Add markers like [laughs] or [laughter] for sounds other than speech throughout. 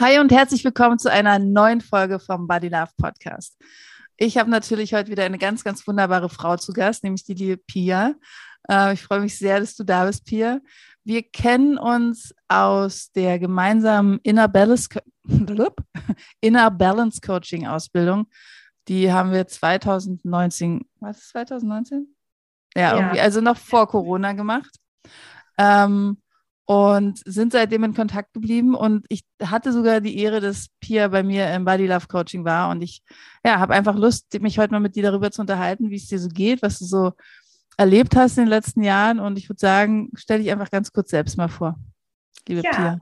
Hi und herzlich willkommen zu einer neuen Folge vom Body Love Podcast. Ich habe natürlich heute wieder eine ganz, ganz wunderbare Frau zu Gast, nämlich die liebe Pia. Äh, ich freue mich sehr, dass du da bist, Pia. Wir kennen uns aus der gemeinsamen Inner Balance, [laughs] Inner Balance Coaching Ausbildung. Die haben wir 2019, was ist 2019? Ja, ja. irgendwie, also noch vor Corona gemacht. Ähm, und sind seitdem in Kontakt geblieben. Und ich hatte sogar die Ehre, dass Pia bei mir im Body Love Coaching war. Und ich ja, habe einfach Lust, mich heute mal mit dir darüber zu unterhalten, wie es dir so geht, was du so erlebt hast in den letzten Jahren. Und ich würde sagen, stell dich einfach ganz kurz selbst mal vor, liebe ja. Pia.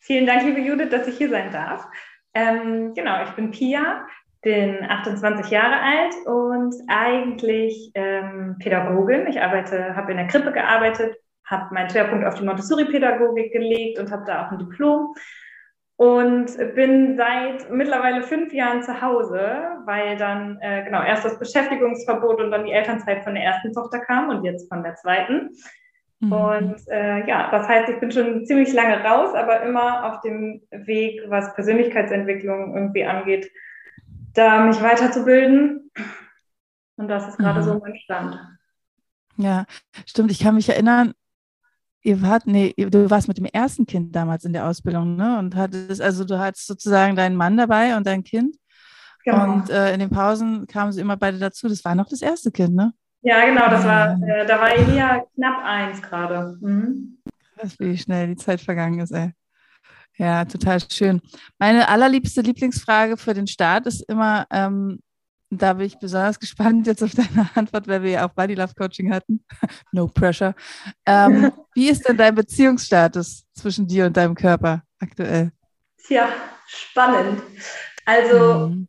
Vielen Dank, liebe Judith, dass ich hier sein darf. Ähm, genau, ich bin Pia, bin 28 Jahre alt und eigentlich ähm, Pädagogin. Ich arbeite, habe in der Krippe gearbeitet, habe meinen Schwerpunkt auf die Montessori-Pädagogik gelegt und habe da auch ein Diplom und bin seit mittlerweile fünf Jahren zu Hause, weil dann äh, genau erst das Beschäftigungsverbot und dann die Elternzeit von der ersten Tochter kam und jetzt von der zweiten. Mhm. Und äh, ja, das heißt, ich bin schon ziemlich lange raus, aber immer auf dem Weg, was Persönlichkeitsentwicklung irgendwie angeht, da mich weiterzubilden. Und das ist gerade mhm. so mein Stand. Ja, stimmt. Ich kann mich erinnern, ihr wart, nee, du warst mit dem ersten Kind damals in der Ausbildung, ne? Und hattest, also du hattest sozusagen deinen Mann dabei und dein Kind. Genau. Und äh, in den Pausen kamen sie immer beide dazu. Das war noch das erste Kind, ne? Ja, genau, das war, ah. äh, da war Elia knapp eins gerade. Mhm. Krass, wie schnell die Zeit vergangen ist, ey. Ja, total schön. Meine allerliebste Lieblingsfrage für den Start ist immer, ähm, da bin ich besonders [laughs] gespannt jetzt auf deine Antwort, weil wir ja auch Body Love Coaching hatten. [laughs] no pressure. Ähm, [laughs] wie ist denn dein Beziehungsstatus zwischen dir und deinem Körper aktuell? Tja, spannend. Also, mhm.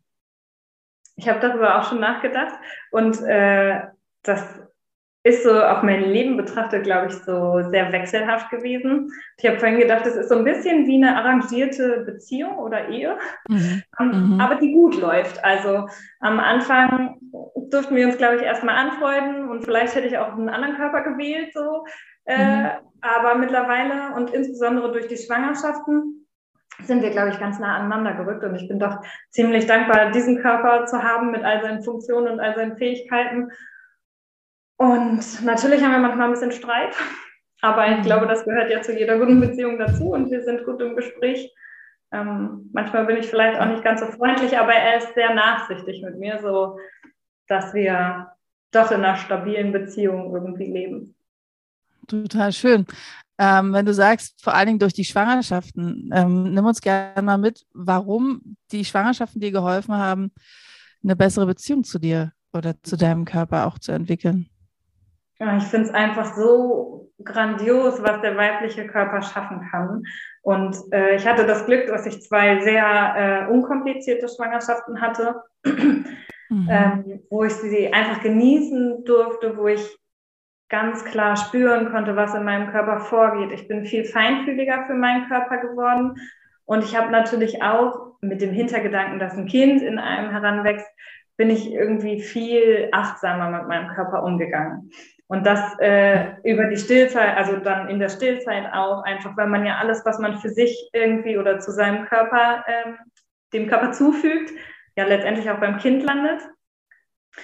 ich habe darüber auch schon nachgedacht und äh, das ist so auf mein Leben betrachtet, glaube ich, so sehr wechselhaft gewesen. Ich habe vorhin gedacht, es ist so ein bisschen wie eine arrangierte Beziehung oder Ehe, mhm. Um, mhm. aber die gut läuft. Also am Anfang durften wir uns, glaube ich, erstmal anfreunden und vielleicht hätte ich auch einen anderen Körper gewählt, so. Äh, mhm. Aber mittlerweile und insbesondere durch die Schwangerschaften sind wir, glaube ich, ganz nah aneinander gerückt. Und ich bin doch ziemlich dankbar, diesen Körper zu haben mit all seinen Funktionen und all seinen Fähigkeiten und natürlich haben wir manchmal ein bisschen Streit, [laughs] aber ich glaube, das gehört ja zu jeder guten Beziehung dazu und wir sind gut im Gespräch. Ähm, manchmal bin ich vielleicht auch nicht ganz so freundlich, aber er ist sehr nachsichtig mit mir, so dass wir doch in einer stabilen Beziehung irgendwie leben. Total schön. Ähm, wenn du sagst, vor allen Dingen durch die Schwangerschaften, ähm, nimm uns gerne mal mit, warum die Schwangerschaften dir geholfen haben, eine bessere Beziehung zu dir oder zu deinem Körper auch zu entwickeln. Ja, ich finde es einfach so grandios, was der weibliche Körper schaffen kann. Und äh, ich hatte das Glück, dass ich zwei sehr äh, unkomplizierte Schwangerschaften hatte, mhm. ähm, wo ich sie einfach genießen durfte, wo ich ganz klar spüren konnte, was in meinem Körper vorgeht. Ich bin viel feinfühliger für meinen Körper geworden. Und ich habe natürlich auch mit dem Hintergedanken, dass ein Kind in einem heranwächst, bin ich irgendwie viel achtsamer mit meinem Körper umgegangen. Und das äh, über die Stillzeit, also dann in der Stillzeit auch, einfach weil man ja alles, was man für sich irgendwie oder zu seinem Körper, ähm, dem Körper zufügt, ja letztendlich auch beim Kind landet.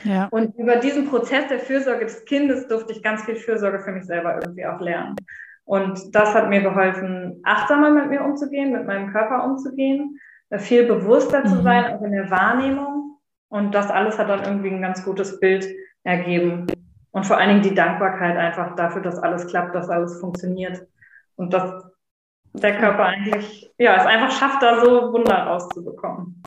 Ja. Und über diesen Prozess der Fürsorge des Kindes durfte ich ganz viel Fürsorge für mich selber irgendwie auch lernen. Und das hat mir geholfen, achtsamer mit mir umzugehen, mit meinem Körper umzugehen, äh, viel bewusster mhm. zu sein, auch in der Wahrnehmung. Und das alles hat dann irgendwie ein ganz gutes Bild ergeben. Und vor allen Dingen die Dankbarkeit einfach dafür, dass alles klappt, dass alles funktioniert. Und dass der Körper eigentlich, ja, es einfach schafft, da so Wunder rauszubekommen.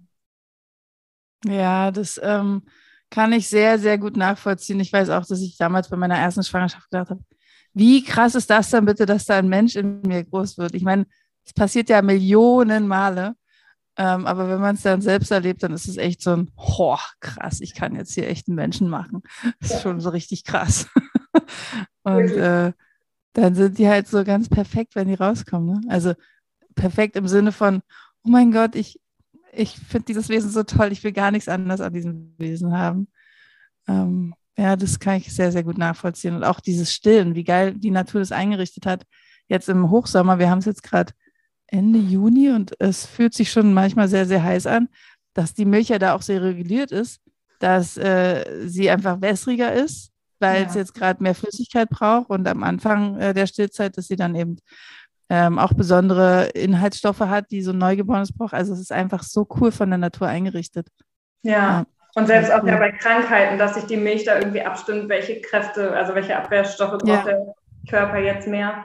Ja, das ähm, kann ich sehr, sehr gut nachvollziehen. Ich weiß auch, dass ich damals bei meiner ersten Schwangerschaft gedacht habe, wie krass ist das dann bitte, dass da ein Mensch in mir groß wird? Ich meine, es passiert ja Millionen Male. Ähm, aber wenn man es dann selbst erlebt, dann ist es echt so ein, boah, krass, ich kann jetzt hier echt einen Menschen machen. [laughs] Das ist ja. schon so richtig krass. [laughs] Und äh, dann sind die halt so ganz perfekt, wenn die rauskommen. Ne? Also perfekt im Sinne von, oh mein Gott, ich, ich finde dieses Wesen so toll, ich will gar nichts anderes an diesem Wesen haben. Ähm, ja, das kann ich sehr, sehr gut nachvollziehen. Und auch dieses Stillen, wie geil die Natur das eingerichtet hat. Jetzt im Hochsommer, wir haben es jetzt gerade Ende Juni und es fühlt sich schon manchmal sehr, sehr heiß an, dass die Milch ja da auch sehr reguliert ist, dass äh, sie einfach wässriger ist, weil ja. es jetzt gerade mehr Flüssigkeit braucht und am Anfang äh, der Stillzeit, dass sie dann eben ähm, auch besondere Inhaltsstoffe hat, die so ein Neugeborenes braucht. Also es ist einfach so cool von der Natur eingerichtet. Ja. ja. Und selbst auch ja bei Krankheiten, dass sich die Milch da irgendwie abstimmt, welche Kräfte, also welche Abwehrstoffe braucht ja. der Körper jetzt mehr.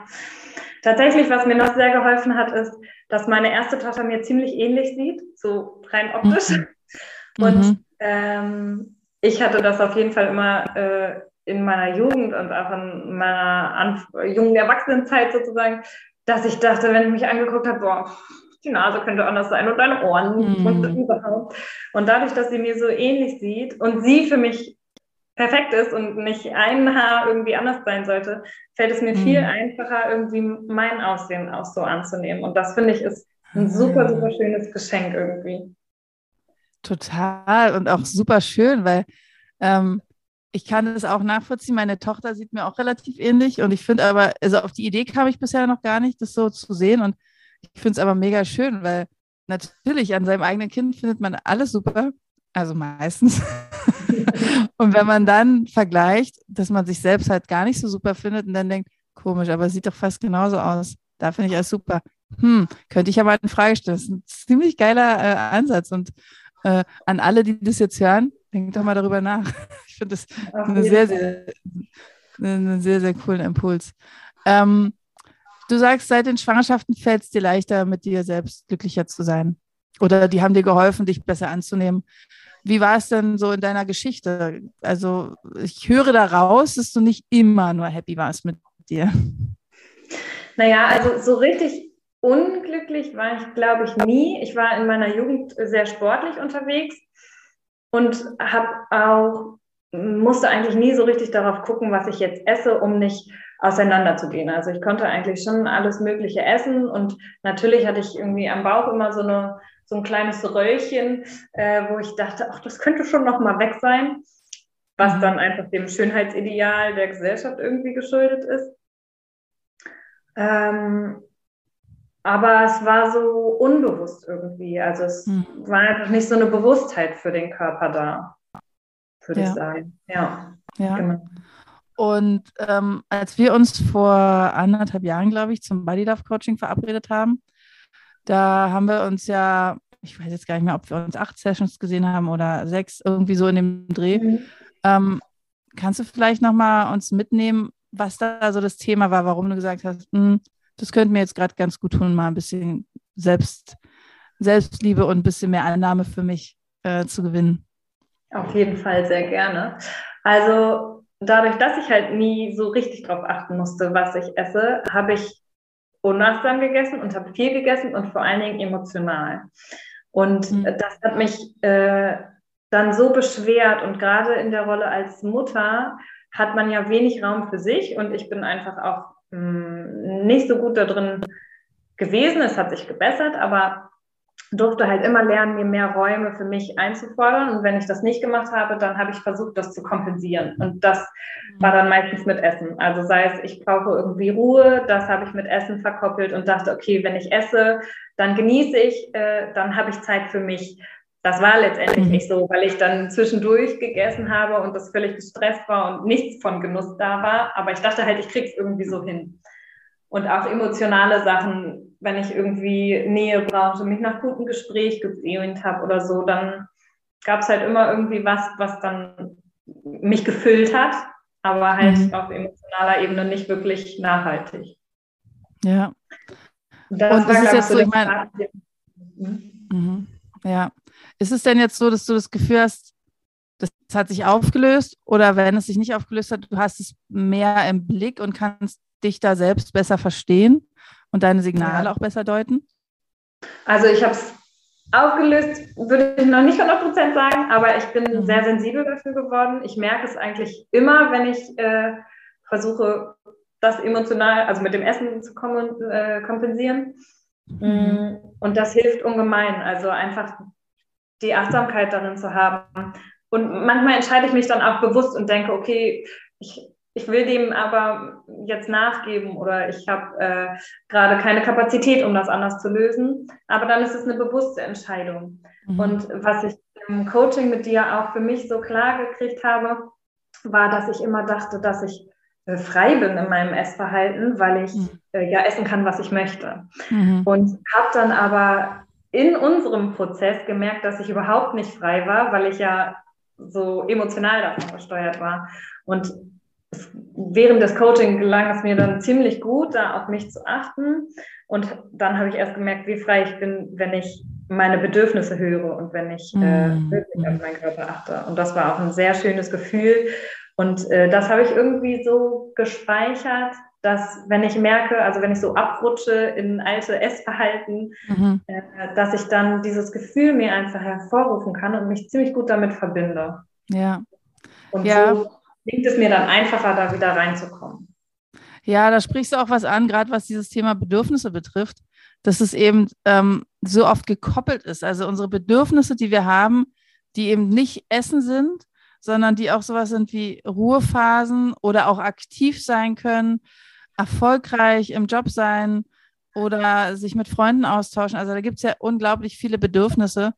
Tatsächlich, was mir noch sehr geholfen hat, ist, dass meine erste Tochter mir ziemlich ähnlich sieht, so rein optisch. Mhm. Und mhm. ähm, ich hatte das auf jeden Fall immer äh, in meiner Jugend und auch in meiner Anf jungen Erwachsenenzeit sozusagen, dass ich dachte, wenn ich mich angeguckt habe, boah, die Nase könnte anders sein und deine Ohren mhm. und überhaupt. Und dadurch, dass sie mir so ähnlich sieht und sie für mich perfekt ist und nicht ein Haar irgendwie anders sein sollte, fällt es mir mhm. viel einfacher, irgendwie mein Aussehen auch so anzunehmen. Und das finde ich ist ein super, super schönes Geschenk irgendwie. Total und auch super schön, weil ähm, ich kann es auch nachvollziehen. Meine Tochter sieht mir auch relativ ähnlich und ich finde aber, also auf die Idee kam ich bisher noch gar nicht, das so zu sehen und ich finde es aber mega schön, weil natürlich an seinem eigenen Kind findet man alles super, also meistens. [laughs] und wenn man dann vergleicht, dass man sich selbst halt gar nicht so super findet und dann denkt, komisch, aber es sieht doch fast genauso aus. Da finde ich alles super. Hm, könnte ich aber eine Frage stellen. Das ist ein ziemlich geiler äh, Ansatz. Und äh, an alle, die das jetzt hören, denkt doch mal darüber nach. [laughs] Ich finde das eine sehr, sehr, einen sehr, sehr coolen Impuls. Ähm, du sagst, seit den Schwangerschaften fällt es dir leichter, mit dir selbst glücklicher zu sein. Oder die haben dir geholfen, dich besser anzunehmen. Wie war es denn so in deiner Geschichte? Also ich höre daraus, dass du nicht immer nur happy warst mit dir. Naja, also so richtig unglücklich war ich, glaube ich, nie. Ich war in meiner Jugend sehr sportlich unterwegs und habe auch musste eigentlich nie so richtig darauf gucken, was ich jetzt esse, um nicht auseinanderzugehen. Also ich konnte eigentlich schon alles Mögliche essen und natürlich hatte ich irgendwie am Bauch immer so eine so ein kleines Röllchen, äh, wo ich dachte, ach, das könnte schon noch mal weg sein, was mhm. dann einfach dem Schönheitsideal der Gesellschaft irgendwie geschuldet ist. Ähm, aber es war so unbewusst irgendwie. Also es mhm. war einfach nicht so eine Bewusstheit für den Körper da, würde ja. ich sagen. Ja, ja. Genau. Und ähm, als wir uns vor anderthalb Jahren, glaube ich, zum Body Love Coaching verabredet haben, da haben wir uns ja, ich weiß jetzt gar nicht mehr, ob wir uns acht Sessions gesehen haben oder sechs, irgendwie so in dem Dreh. Mhm. Ähm, kannst du vielleicht nochmal uns mitnehmen, was da so das Thema war, warum du gesagt hast, hm, das könnte mir jetzt gerade ganz gut tun, mal ein bisschen Selbst, Selbstliebe und ein bisschen mehr Annahme für mich äh, zu gewinnen? Auf jeden Fall sehr gerne. Also dadurch, dass ich halt nie so richtig darauf achten musste, was ich esse, habe ich unachtsam gegessen und habe viel gegessen und vor allen Dingen emotional. Und mhm. das hat mich äh, dann so beschwert und gerade in der Rolle als Mutter hat man ja wenig Raum für sich und ich bin einfach auch mh, hm, nicht so gut da drin gewesen. Es hat sich gebessert, aber durfte halt immer lernen, mir mehr Räume für mich einzufordern. Und wenn ich das nicht gemacht habe, dann habe ich versucht, das zu kompensieren. Und das war dann meistens mit Essen. Also sei es, ich brauche irgendwie Ruhe, das habe ich mit Essen verkoppelt und dachte, okay, wenn ich esse, dann genieße ich, äh, dann habe ich Zeit für mich. Das war letztendlich mhm. nicht so, weil ich dann zwischendurch gegessen habe und das völlig gestresst war und nichts von Genuss da war. Aber ich dachte halt, ich kriege es irgendwie so hin. Und auch emotionale Sachen, wenn ich irgendwie Nähe brauchte, mich nach gutem Gespräch gesehnt habe oder so, dann gab es halt immer irgendwie was, was dann mich gefüllt hat, aber halt mhm. auf emotionaler Ebene nicht wirklich nachhaltig. Ja. Das Und das ist jetzt so, ich meine, mhm. ja, Ist es denn jetzt so, dass du das Gefühl hast, das hat sich aufgelöst oder wenn es sich nicht aufgelöst hat, du hast es mehr im Blick und kannst dich da selbst besser verstehen und deine Signale ja. auch besser deuten? Also ich habe es aufgelöst, würde ich noch nicht 100% sagen, aber ich bin mhm. sehr sensibel dafür geworden. Ich merke es eigentlich immer, wenn ich äh, versuche, das emotional, also mit dem Essen zu äh, kompensieren. Mhm. Mm, und das hilft ungemein. Also einfach die Achtsamkeit darin zu haben. Und manchmal entscheide ich mich dann auch bewusst und denke, okay, ich, ich will dem aber jetzt nachgeben oder ich habe äh, gerade keine Kapazität, um das anders zu lösen. Aber dann ist es eine bewusste Entscheidung. Mhm. Und was ich im Coaching mit dir auch für mich so klar gekriegt habe, war, dass ich immer dachte, dass ich äh, frei bin in meinem Essverhalten, weil ich mhm. äh, ja essen kann, was ich möchte. Mhm. Und habe dann aber in unserem Prozess gemerkt, dass ich überhaupt nicht frei war, weil ich ja so emotional davon gesteuert war. Und während des Coaching gelang es mir dann ziemlich gut, da auf mich zu achten. Und dann habe ich erst gemerkt, wie frei ich bin, wenn ich meine Bedürfnisse höre und wenn ich äh, mhm. wirklich auf meinen Körper achte. Und das war auch ein sehr schönes Gefühl. Und äh, das habe ich irgendwie so gespeichert, dass wenn ich merke, also wenn ich so abrutsche in alte Essverhalten, mhm. äh, dass ich dann dieses Gefühl mir einfach hervorrufen kann und mich ziemlich gut damit verbinde. Ja. Und ja. so klingt es mir dann einfacher, da wieder reinzukommen. Ja, da sprichst du auch was an, gerade was dieses Thema Bedürfnisse betrifft, dass es eben ähm, so oft gekoppelt ist. Also unsere Bedürfnisse, die wir haben, die eben nicht Essen sind, sondern die auch sowas sind wie Ruhephasen oder auch aktiv sein können, erfolgreich im Job sein oder sich mit Freunden austauschen. Also da gibt es ja unglaublich viele Bedürfnisse.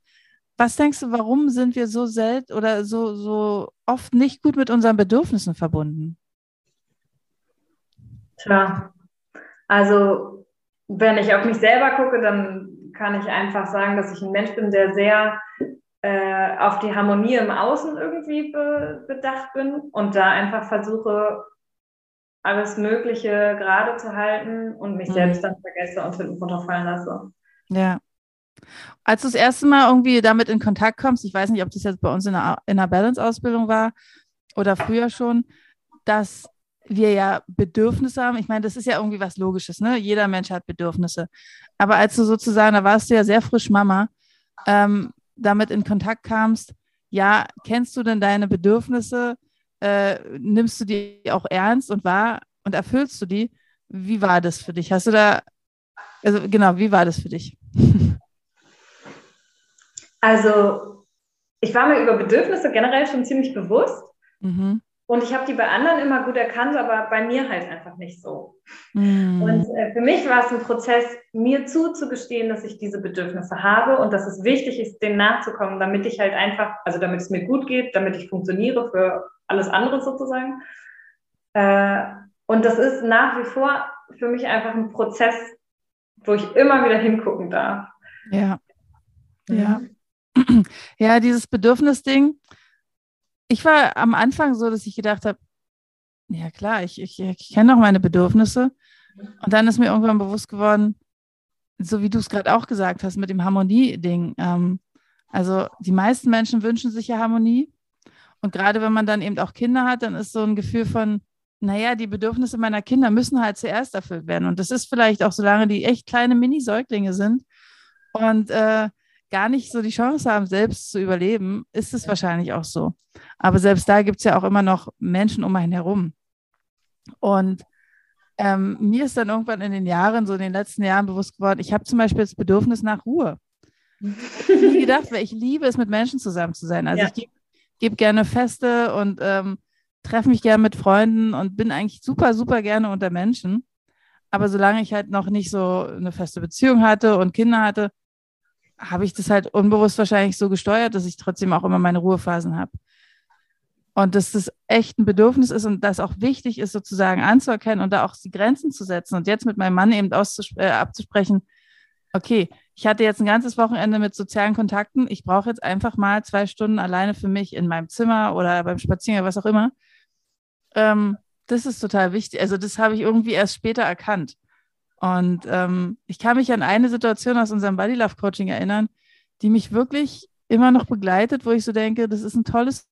Was denkst du, warum sind wir so selten oder so, so oft nicht gut mit unseren Bedürfnissen verbunden? Tja, also wenn ich auf mich selber gucke, dann kann ich einfach sagen, dass ich ein Mensch bin, der sehr äh, auf die Harmonie im Außen irgendwie be bedacht bin und da einfach versuche, alles Mögliche gerade zu halten und mich mhm. selbst dann vergesse und hinten runterfallen lasse. Ja. Als du das erste Mal irgendwie damit in Kontakt kommst, ich weiß nicht, ob das jetzt bei uns in der, in der Balance-Ausbildung war oder früher schon, dass wir ja Bedürfnisse haben. Ich meine, das ist ja irgendwie was Logisches, ne? Jeder Mensch hat Bedürfnisse. Aber als du sozusagen, da warst du ja sehr frisch Mama, ähm, damit in Kontakt kamst, ja, kennst du denn deine Bedürfnisse? Äh, nimmst du die auch ernst und wahr und erfüllst du die? Wie war das für dich? Hast du da, also genau, wie war das für dich? [laughs] Also, ich war mir über Bedürfnisse generell schon ziemlich bewusst. Mhm. Und ich habe die bei anderen immer gut erkannt, aber bei mir halt einfach nicht so. Mm. Und äh, für mich war es ein Prozess, mir zuzugestehen, dass ich diese Bedürfnisse habe und dass es wichtig ist, denen nachzukommen, damit ich halt einfach, also damit es mir gut geht, damit ich funktioniere für alles andere sozusagen. Äh, und das ist nach wie vor für mich einfach ein Prozess, wo ich immer wieder hingucken darf. Ja. Ja. [clears throat] Ja, dieses Bedürfnisding ich war am Anfang so, dass ich gedacht habe, ja klar, ich, ich, ich kenne doch meine Bedürfnisse. Und dann ist mir irgendwann bewusst geworden, so wie du es gerade auch gesagt hast mit dem Harmonie-Ding. Ähm, also die meisten Menschen wünschen sich ja Harmonie. Und gerade wenn man dann eben auch Kinder hat, dann ist so ein Gefühl von, naja, die Bedürfnisse meiner Kinder müssen halt zuerst erfüllt werden. Und das ist vielleicht auch, solange die echt kleine Mini-Säuglinge sind. Und äh, gar nicht so die Chance haben, selbst zu überleben, ist es wahrscheinlich auch so. Aber selbst da gibt es ja auch immer noch Menschen um einen herum. Und ähm, mir ist dann irgendwann in den Jahren, so in den letzten Jahren bewusst geworden, ich habe zum Beispiel das Bedürfnis nach Ruhe. Ich habe nie gedacht, weil ich liebe es, mit Menschen zusammen zu sein. Also ja. ich gebe geb gerne Feste und ähm, treffe mich gerne mit Freunden und bin eigentlich super, super gerne unter Menschen. Aber solange ich halt noch nicht so eine feste Beziehung hatte und Kinder hatte, habe ich das halt unbewusst wahrscheinlich so gesteuert, dass ich trotzdem auch immer meine Ruhephasen habe. Und dass das echt ein Bedürfnis ist und das auch wichtig ist, sozusagen anzuerkennen und da auch die Grenzen zu setzen und jetzt mit meinem Mann eben äh, abzusprechen, okay, ich hatte jetzt ein ganzes Wochenende mit sozialen Kontakten, ich brauche jetzt einfach mal zwei Stunden alleine für mich in meinem Zimmer oder beim Spaziergang, was auch immer. Ähm, das ist total wichtig. Also das habe ich irgendwie erst später erkannt. Und ähm, ich kann mich an eine Situation aus unserem Body Love Coaching erinnern, die mich wirklich immer noch begleitet, wo ich so denke, das ist ein tolles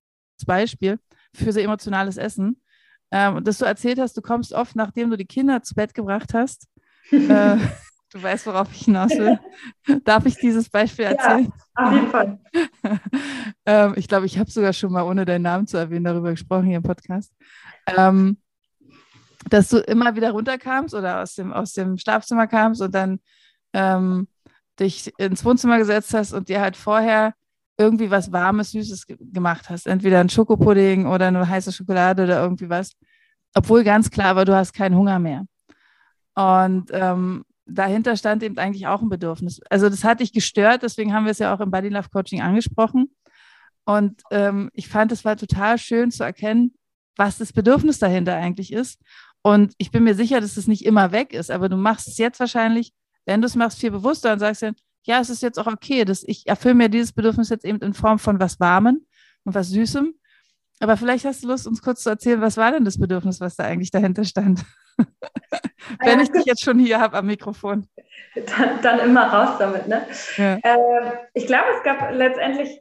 Beispiel für so emotionales Essen. Ähm, dass du erzählt hast, du kommst oft, nachdem du die Kinder zu Bett gebracht hast. [laughs] äh, du weißt, worauf ich hinaus will. [laughs] Darf ich dieses Beispiel erzählen? Ja, auf jeden Fall. [laughs] ähm, ich glaube, ich habe sogar schon mal, ohne deinen Namen zu erwähnen, darüber gesprochen hier im Podcast. Ähm, dass du immer wieder runterkamst oder aus dem, aus dem Schlafzimmer kamst und dann ähm, dich ins Wohnzimmer gesetzt hast und dir halt vorher irgendwie was Warmes, Süßes gemacht hast. Entweder ein Schokopudding oder eine heiße Schokolade oder irgendwie was. Obwohl ganz klar war, du hast keinen Hunger mehr. Und ähm, dahinter stand eben eigentlich auch ein Bedürfnis. Also das hat dich gestört, deswegen haben wir es ja auch im Body Love Coaching angesprochen. Und ähm, ich fand, es war total schön zu erkennen, was das Bedürfnis dahinter eigentlich ist. Und ich bin mir sicher, dass es nicht immer weg ist, aber du machst es jetzt wahrscheinlich, wenn du es machst, viel bewusster und sagst dann, ja, es ist jetzt auch okay, dass ich erfülle mir dieses Bedürfnis jetzt eben in Form von was Warmen und was Süßem. Aber vielleicht hast du Lust, uns kurz zu erzählen, was war denn das Bedürfnis, was da eigentlich dahinter stand? [laughs] Wenn ich dich jetzt schon hier habe am Mikrofon. Dann, dann, immer raus damit, ne? Ja. Äh, ich glaube, es gab letztendlich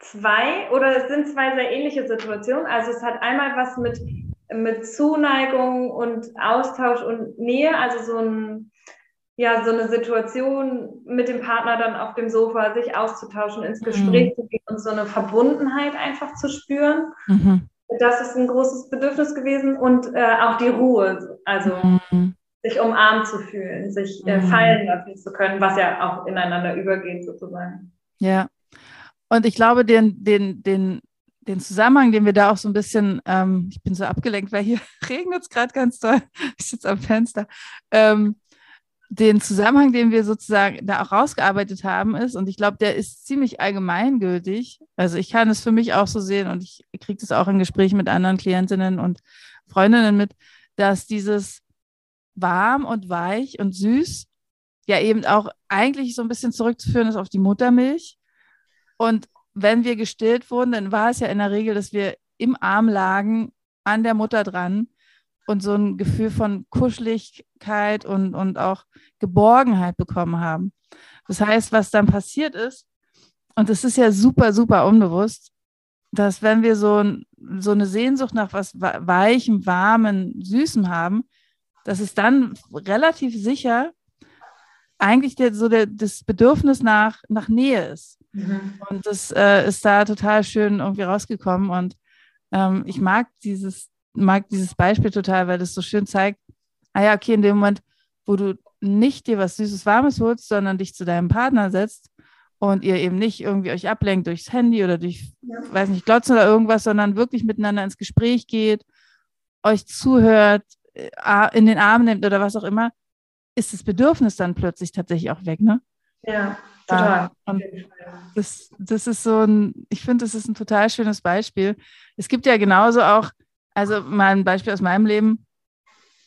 zwei oder es sind zwei sehr ähnliche Situationen. Also es hat einmal was mit, mit Zuneigung und Austausch und Nähe, also so ein ja, so eine Situation mit dem Partner dann auf dem Sofa sich auszutauschen, ins Gespräch mhm. zu gehen und so eine Verbundenheit einfach zu spüren. Mhm. Das ist ein großes Bedürfnis gewesen und äh, auch die Ruhe, also mhm. sich umarmt zu fühlen, sich äh, mhm. fallen lassen zu können, was ja auch ineinander übergeht sozusagen. Ja, und ich glaube, den, den, den, den Zusammenhang, den wir da auch so ein bisschen, ähm, ich bin so abgelenkt, weil hier [laughs] regnet es gerade ganz toll, ich sitze am Fenster. Ähm, den Zusammenhang, den wir sozusagen da auch rausgearbeitet haben, ist, und ich glaube, der ist ziemlich allgemeingültig. Also ich kann es für mich auch so sehen und ich kriege das auch in Gesprächen mit anderen Klientinnen und Freundinnen mit, dass dieses warm und weich und süß ja eben auch eigentlich so ein bisschen zurückzuführen ist auf die Muttermilch. Und wenn wir gestillt wurden, dann war es ja in der Regel, dass wir im Arm lagen, an der Mutter dran und so ein Gefühl von Kuscheligkeit und, und auch Geborgenheit bekommen haben. Das heißt, was dann passiert ist, und es ist ja super, super unbewusst, dass wenn wir so, so eine Sehnsucht nach was Weichem, Warmen, Süßem haben, dass es dann relativ sicher eigentlich der, so der, das Bedürfnis nach, nach Nähe ist. Mhm. Und das äh, ist da total schön irgendwie rausgekommen. Und ähm, ich mag dieses, mag dieses Beispiel total, weil das so schön zeigt, ah ja, okay, in dem Moment, wo du nicht dir was Süßes, Warmes holst, sondern dich zu deinem Partner setzt und ihr eben nicht irgendwie euch ablenkt durchs Handy oder durch, ja. weiß nicht, Glotzen oder irgendwas, sondern wirklich miteinander ins Gespräch geht, euch zuhört, äh, in den Arm nimmt oder was auch immer, ist das Bedürfnis dann plötzlich tatsächlich auch weg, ne? Ja, total. und das, das ist so ein, ich finde, das ist ein total schönes Beispiel. Es gibt ja genauso auch also mal ein Beispiel aus meinem Leben.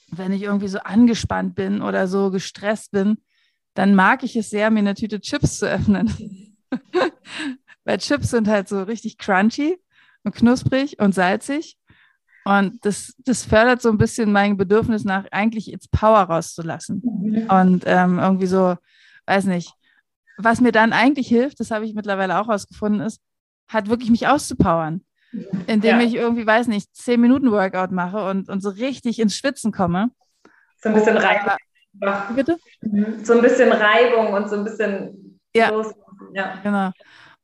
Wenn ich irgendwie so angespannt bin oder so gestresst bin, dann mag ich es sehr, mir eine Tüte Chips zu öffnen. [laughs] Weil Chips sind halt so richtig crunchy und knusprig und salzig. Und das, das fördert so ein bisschen mein Bedürfnis nach, eigentlich jetzt Power rauszulassen. Mhm. Und ähm, irgendwie so, weiß nicht, was mir dann eigentlich hilft, das habe ich mittlerweile auch herausgefunden, ist, hat wirklich mich auszupowern indem ja. ich irgendwie, weiß nicht, zehn Minuten Workout mache und, und so richtig ins Schwitzen komme. So ein bisschen Reibung. Bitte? Mhm. So ein bisschen Reibung und so ein bisschen ja. Los. Ja, genau.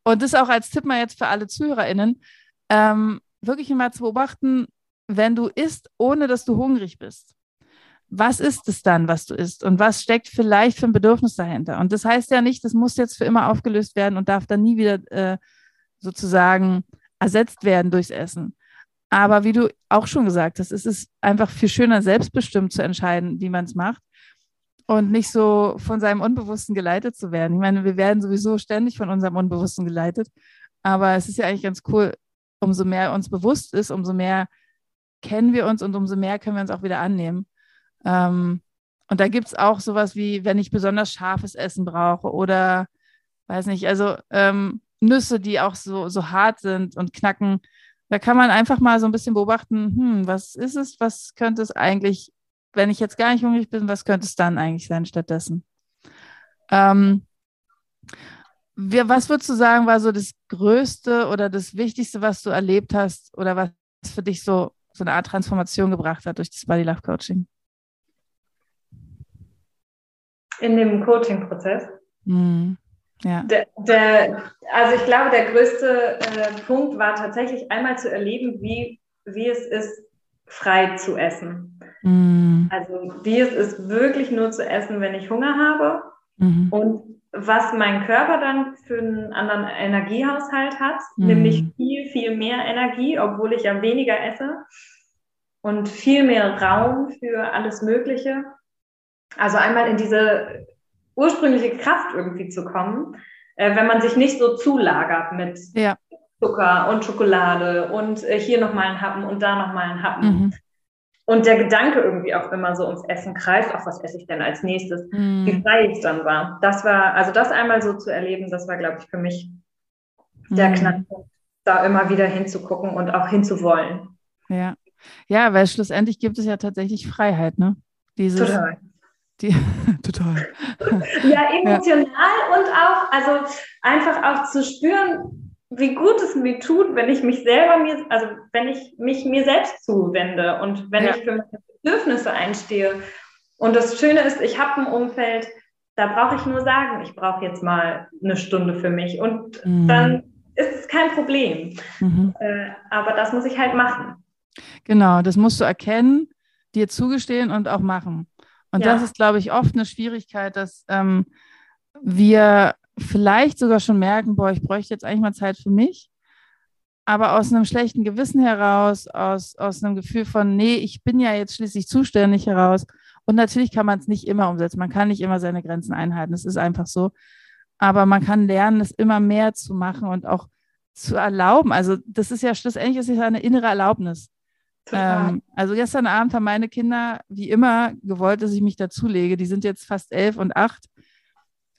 Und das auch als Tipp mal jetzt für alle ZuhörerInnen, ähm, wirklich mal zu beobachten, wenn du isst, ohne dass du hungrig bist. Was ist es dann, was du isst? Und was steckt vielleicht für ein Bedürfnis dahinter? Und das heißt ja nicht, das muss jetzt für immer aufgelöst werden und darf dann nie wieder äh, sozusagen ersetzt werden durchs Essen. Aber wie du auch schon gesagt hast, es ist einfach viel schöner, selbstbestimmt zu entscheiden, wie man es macht und nicht so von seinem Unbewussten geleitet zu werden. Ich meine, wir werden sowieso ständig von unserem Unbewussten geleitet, aber es ist ja eigentlich ganz cool, umso mehr uns bewusst ist, umso mehr kennen wir uns und umso mehr können wir uns auch wieder annehmen. Ähm, und da gibt es auch sowas wie, wenn ich besonders scharfes Essen brauche oder weiß nicht, also ähm, Nüsse, die auch so, so hart sind und knacken. Da kann man einfach mal so ein bisschen beobachten, hm, was ist es, was könnte es eigentlich, wenn ich jetzt gar nicht hungrig bin, was könnte es dann eigentlich sein stattdessen? Ähm, was würdest du sagen, war so das Größte oder das Wichtigste, was du erlebt hast oder was für dich so, so eine Art Transformation gebracht hat durch das Body Love Coaching? In dem Coaching-Prozess? Mm, ja. Der, der, also ich glaube, der größte äh, Punkt war tatsächlich einmal zu erleben, wie, wie es ist, frei zu essen. Mm. Also wie es ist, wirklich nur zu essen, wenn ich Hunger habe. Mhm. Und was mein Körper dann für einen anderen Energiehaushalt hat, mhm. nämlich viel, viel mehr Energie, obwohl ich ja weniger esse und viel mehr Raum für alles Mögliche. Also einmal in diese ursprüngliche Kraft irgendwie zu kommen, äh, wenn man sich nicht so zulagert mit ja. Zucker und Schokolade und äh, hier nochmal ein Happen und da nochmal ein Happen. Mhm und der Gedanke irgendwie auch immer so ums Essen greift, auch was esse ich denn als nächstes, mm. wie frei ich dann war. Das war, also das einmal so zu erleben, das war, glaube ich, für mich der mm. Knackpunkt, da immer wieder hinzugucken und auch hinzuwollen. Ja. Ja, weil schlussendlich gibt es ja tatsächlich Freiheit, ne? Dieses, total. Die, [laughs] total. ja, emotional ja. und auch, also einfach auch zu spüren, wie gut es mir tut, wenn ich mich selber mir, also wenn ich mich mir selbst zuwende und wenn ja. ich für meine Bedürfnisse einstehe. Und das Schöne ist, ich habe ein Umfeld, da brauche ich nur sagen, ich brauche jetzt mal eine Stunde für mich und mhm. dann ist es kein Problem. Mhm. Äh, aber das muss ich halt machen. Genau, das musst du erkennen, dir zugestehen und auch machen. Und ja. das ist, glaube ich, oft eine Schwierigkeit, dass ähm, wir vielleicht sogar schon merken, boah, ich bräuchte jetzt eigentlich mal Zeit für mich. Aber aus einem schlechten Gewissen heraus, aus, aus einem Gefühl von, nee, ich bin ja jetzt schließlich zuständig heraus. Und natürlich kann man es nicht immer umsetzen. Man kann nicht immer seine Grenzen einhalten. Es ist einfach so. Aber man kann lernen, es immer mehr zu machen und auch zu erlauben. Also das ist ja schlussendlich ist ja eine innere Erlaubnis. Ähm, also gestern Abend haben meine Kinder wie immer gewollt, dass ich mich dazulege. Die sind jetzt fast elf und acht.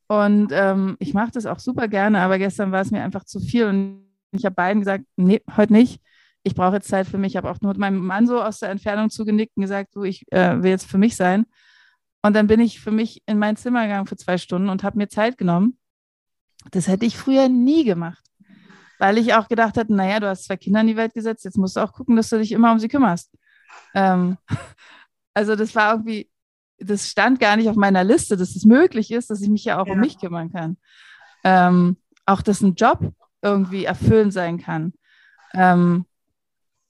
Und ähm, ich mache das auch super gerne, aber gestern war es mir einfach zu viel und ich habe beiden gesagt, nee, heute nicht. Ich brauche jetzt Zeit für mich. Ich habe auch nur meinem Mann so aus der Entfernung zugenickt und gesagt, du, ich äh, will jetzt für mich sein. Und dann bin ich für mich in mein Zimmer gegangen für zwei Stunden und habe mir Zeit genommen. Das hätte ich früher nie gemacht, weil ich auch gedacht hatte, naja, du hast zwei Kinder in die Welt gesetzt, jetzt musst du auch gucken, dass du dich immer um sie kümmerst. Ähm, [laughs] also das war irgendwie, das stand gar nicht auf meiner Liste, dass es möglich ist, dass ich mich ja auch ja. um mich kümmern kann. Ähm, auch, dass ein Job irgendwie erfüllend sein kann. Ähm,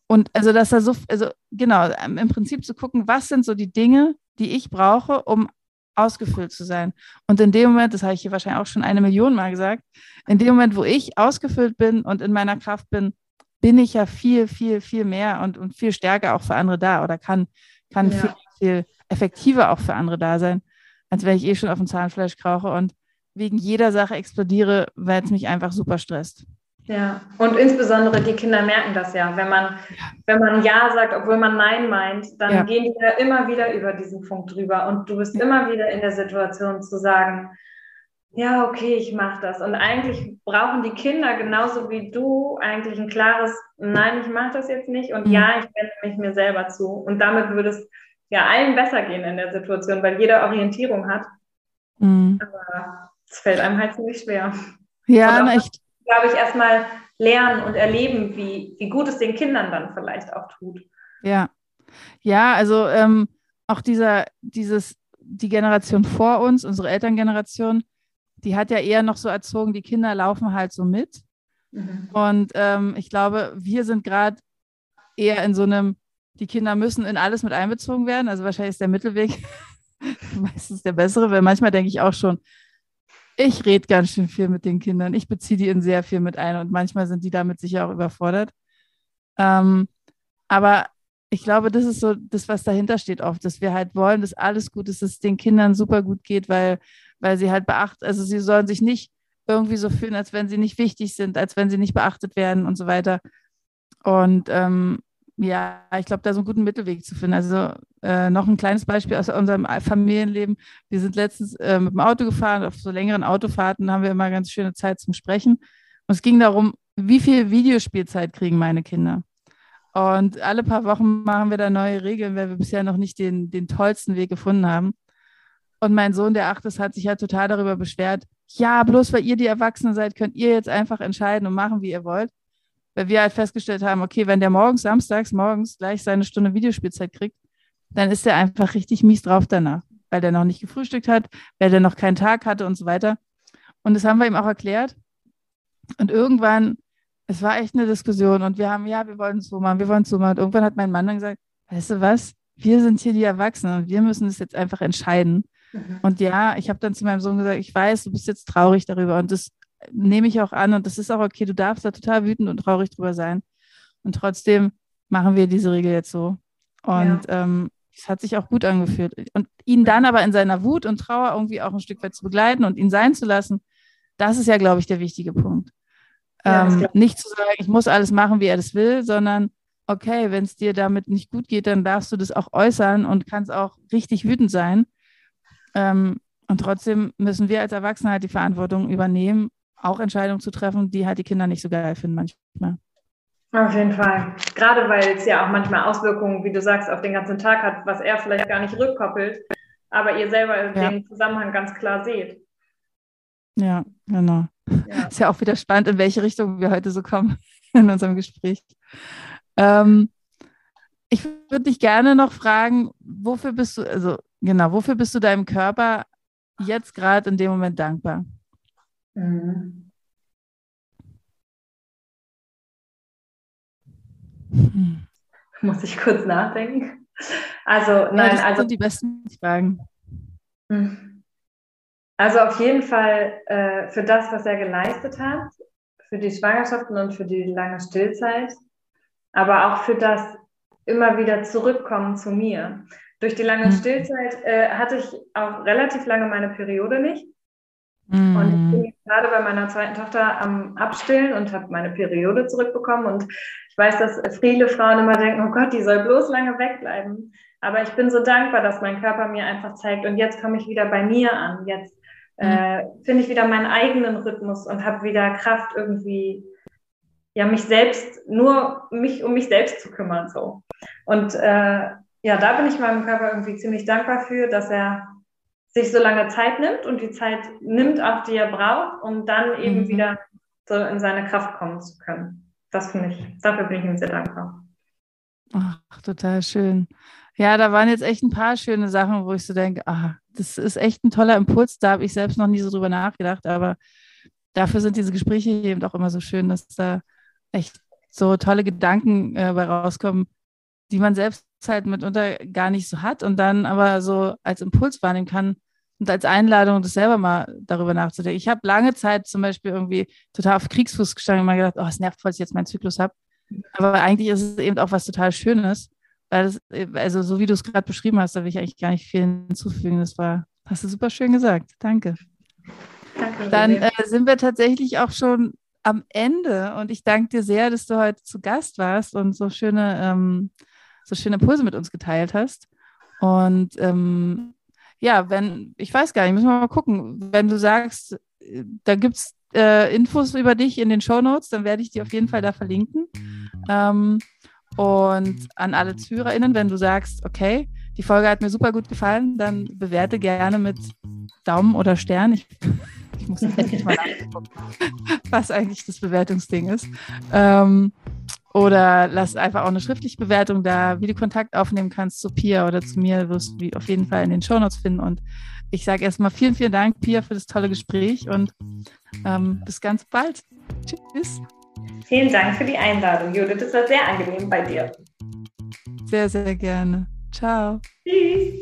und also, dass da so, also genau, im Prinzip zu gucken, was sind so die Dinge, die ich brauche, um ausgefüllt zu sein. Und in dem Moment, das habe ich hier wahrscheinlich auch schon eine Million Mal gesagt, in dem Moment, wo ich ausgefüllt bin und in meiner Kraft bin, bin ich ja viel, viel, viel mehr und, und viel stärker auch für andere da oder kann, kann ja. viel, viel effektiver auch für andere da sein, als wenn ich eh schon auf dem Zahnfleisch krauche und wegen jeder Sache explodiere, weil es mich einfach super stresst. Ja, und insbesondere die Kinder merken das ja. Wenn man, ja. wenn man Ja sagt, obwohl man Nein meint, dann ja. gehen die ja immer wieder über diesen Punkt drüber. Und du bist ja. immer wieder in der Situation zu sagen, ja, okay, ich mache das. Und eigentlich brauchen die Kinder genauso wie du eigentlich ein klares Nein, ich mache das jetzt nicht und mhm. ja, ich wende mich mir selber zu. Und damit würde es ja allen besser gehen in der Situation, weil jeder Orientierung hat. Mhm. Aber es fällt einem halt ziemlich schwer. Ja, na, ich glaube ich erstmal lernen und erleben, wie, wie gut es den Kindern dann vielleicht auch tut. Ja, ja, also ähm, auch dieser, dieses, die Generation vor uns, unsere Elterngeneration, die hat ja eher noch so erzogen, die Kinder laufen halt so mit. Mhm. Und ähm, ich glaube, wir sind gerade eher in so einem, die Kinder müssen in alles mit einbezogen werden. Also wahrscheinlich ist der Mittelweg [laughs] meistens der bessere, weil manchmal denke ich auch schon, ich rede ganz schön viel mit den Kindern. Ich beziehe die in sehr viel mit ein und manchmal sind die damit sicher auch überfordert. Ähm, aber ich glaube, das ist so das, was dahinter steht oft, dass wir halt wollen, dass alles gut ist, dass es den Kindern super gut geht, weil, weil sie halt beachten, also sie sollen sich nicht irgendwie so fühlen, als wenn sie nicht wichtig sind, als wenn sie nicht beachtet werden und so weiter. Und ähm, ja, ich glaube, da so einen guten Mittelweg zu finden. Also äh, noch ein kleines Beispiel aus unserem Familienleben. Wir sind letztens äh, mit dem Auto gefahren. Auf so längeren Autofahrten haben wir immer ganz schöne Zeit zum Sprechen. Und es ging darum, wie viel Videospielzeit kriegen meine Kinder. Und alle paar Wochen machen wir da neue Regeln, weil wir bisher noch nicht den, den tollsten Weg gefunden haben. Und mein Sohn, der acht ist, hat sich ja total darüber beschwert, ja, bloß weil ihr die Erwachsenen seid, könnt ihr jetzt einfach entscheiden und machen, wie ihr wollt. Weil wir halt festgestellt haben, okay, wenn der morgens, samstags, morgens gleich seine Stunde Videospielzeit kriegt, dann ist er einfach richtig mies drauf danach, weil der noch nicht gefrühstückt hat, weil der noch keinen Tag hatte und so weiter. Und das haben wir ihm auch erklärt. Und irgendwann, es war echt eine Diskussion und wir haben, ja, wir wollen es so machen, wir wollen es so machen. Und irgendwann hat mein Mann dann gesagt, weißt du was, wir sind hier die Erwachsenen und wir müssen es jetzt einfach entscheiden. Mhm. Und ja, ich habe dann zu meinem Sohn gesagt, ich weiß, du bist jetzt traurig darüber und das nehme ich auch an und das ist auch okay, du darfst da total wütend und traurig drüber sein. Und trotzdem machen wir diese Regel jetzt so. Und ja. ähm, es hat sich auch gut angefühlt. Und ihn dann aber in seiner Wut und Trauer irgendwie auch ein Stück weit zu begleiten und ihn sein zu lassen, das ist ja, glaube ich, der wichtige Punkt. Ja, ähm, nicht zu sagen, ich muss alles machen, wie er das will, sondern okay, wenn es dir damit nicht gut geht, dann darfst du das auch äußern und kannst auch richtig wütend sein. Ähm, und trotzdem müssen wir als Erwachsene halt die Verantwortung übernehmen, auch Entscheidungen zu treffen, die halt die Kinder nicht so geil finden manchmal. Auf jeden Fall. Gerade weil es ja auch manchmal Auswirkungen, wie du sagst, auf den ganzen Tag hat, was er vielleicht gar nicht rückkoppelt, aber ihr selber ja. den Zusammenhang ganz klar seht. Ja, genau. Ja. Ist ja auch wieder spannend, in welche Richtung wir heute so kommen [laughs] in unserem Gespräch. Ähm, ich würde dich gerne noch fragen, wofür bist du, also genau, wofür bist du deinem Körper jetzt gerade in dem Moment dankbar? Mhm. Hm. Muss ich kurz nachdenken. Also, nein, ja, das also. sind die besten Fragen. Hm. Also auf jeden Fall äh, für das, was er geleistet hat, für die Schwangerschaften und für die lange Stillzeit, aber auch für das immer wieder Zurückkommen zu mir. Durch die lange mhm. Stillzeit äh, hatte ich auch relativ lange meine Periode nicht. Mhm. Und ich bin gerade bei meiner zweiten Tochter am Abstillen und habe meine Periode zurückbekommen. Und ich weiß, dass viele Frauen immer denken, oh Gott, die soll bloß lange wegbleiben. Aber ich bin so dankbar, dass mein Körper mir einfach zeigt, und jetzt komme ich wieder bei mir an. Jetzt mhm. äh, finde ich wieder meinen eigenen Rhythmus und habe wieder Kraft irgendwie, ja, mich selbst, nur mich um mich selbst zu kümmern. So. Und äh, ja, da bin ich meinem Körper irgendwie ziemlich dankbar für, dass er sich so lange Zeit nimmt und die Zeit nimmt auch, die er braucht, um dann eben mhm. wieder so in seine Kraft kommen zu können. Das finde ich, dafür bin ich ihm sehr dankbar. Ach, total schön. Ja, da waren jetzt echt ein paar schöne Sachen, wo ich so denke, ah, das ist echt ein toller Impuls. Da habe ich selbst noch nie so drüber nachgedacht, aber dafür sind diese Gespräche eben auch immer so schön, dass da echt so tolle Gedanken äh, bei rauskommen, die man selbst halt mitunter gar nicht so hat und dann aber so als Impuls wahrnehmen kann und als Einladung, das selber mal darüber nachzudenken. Ich habe lange Zeit zum Beispiel irgendwie total auf Kriegsfuß gestanden und mal gedacht, oh, es nervt, falls ich jetzt meinen Zyklus habe. Aber eigentlich ist es eben auch was total Schönes, weil das, also so wie du es gerade beschrieben hast, da will ich eigentlich gar nicht viel hinzufügen. Das war, hast du super schön gesagt. Danke. Danke Dann äh, sind wir tatsächlich auch schon am Ende und ich danke dir sehr, dass du heute zu Gast warst und so schöne ähm, so schöne Impulse mit uns geteilt hast. Und ähm, ja, wenn, ich weiß gar nicht, müssen wir mal gucken, wenn du sagst, da gibt es äh, Infos über dich in den Show Notes, dann werde ich die auf jeden Fall da verlinken. Ähm, und an alle ZuhörerInnen, wenn du sagst, okay, die Folge hat mir super gut gefallen, dann bewerte gerne mit Daumen oder Stern. Ich, ich muss endlich mal [laughs] nachgucken, was eigentlich das Bewertungsding ist. Ähm, oder lass einfach auch eine schriftliche Bewertung da, wie du Kontakt aufnehmen kannst zu Pia oder zu mir, wirst du auf jeden Fall in den Shownotes finden. Und ich sage erstmal vielen, vielen Dank, Pia, für das tolle Gespräch und ähm, bis ganz bald. Tschüss. Vielen Dank für die Einladung, Judith. Es war sehr angenehm bei dir. Sehr, sehr gerne. Ciao. Tschüss.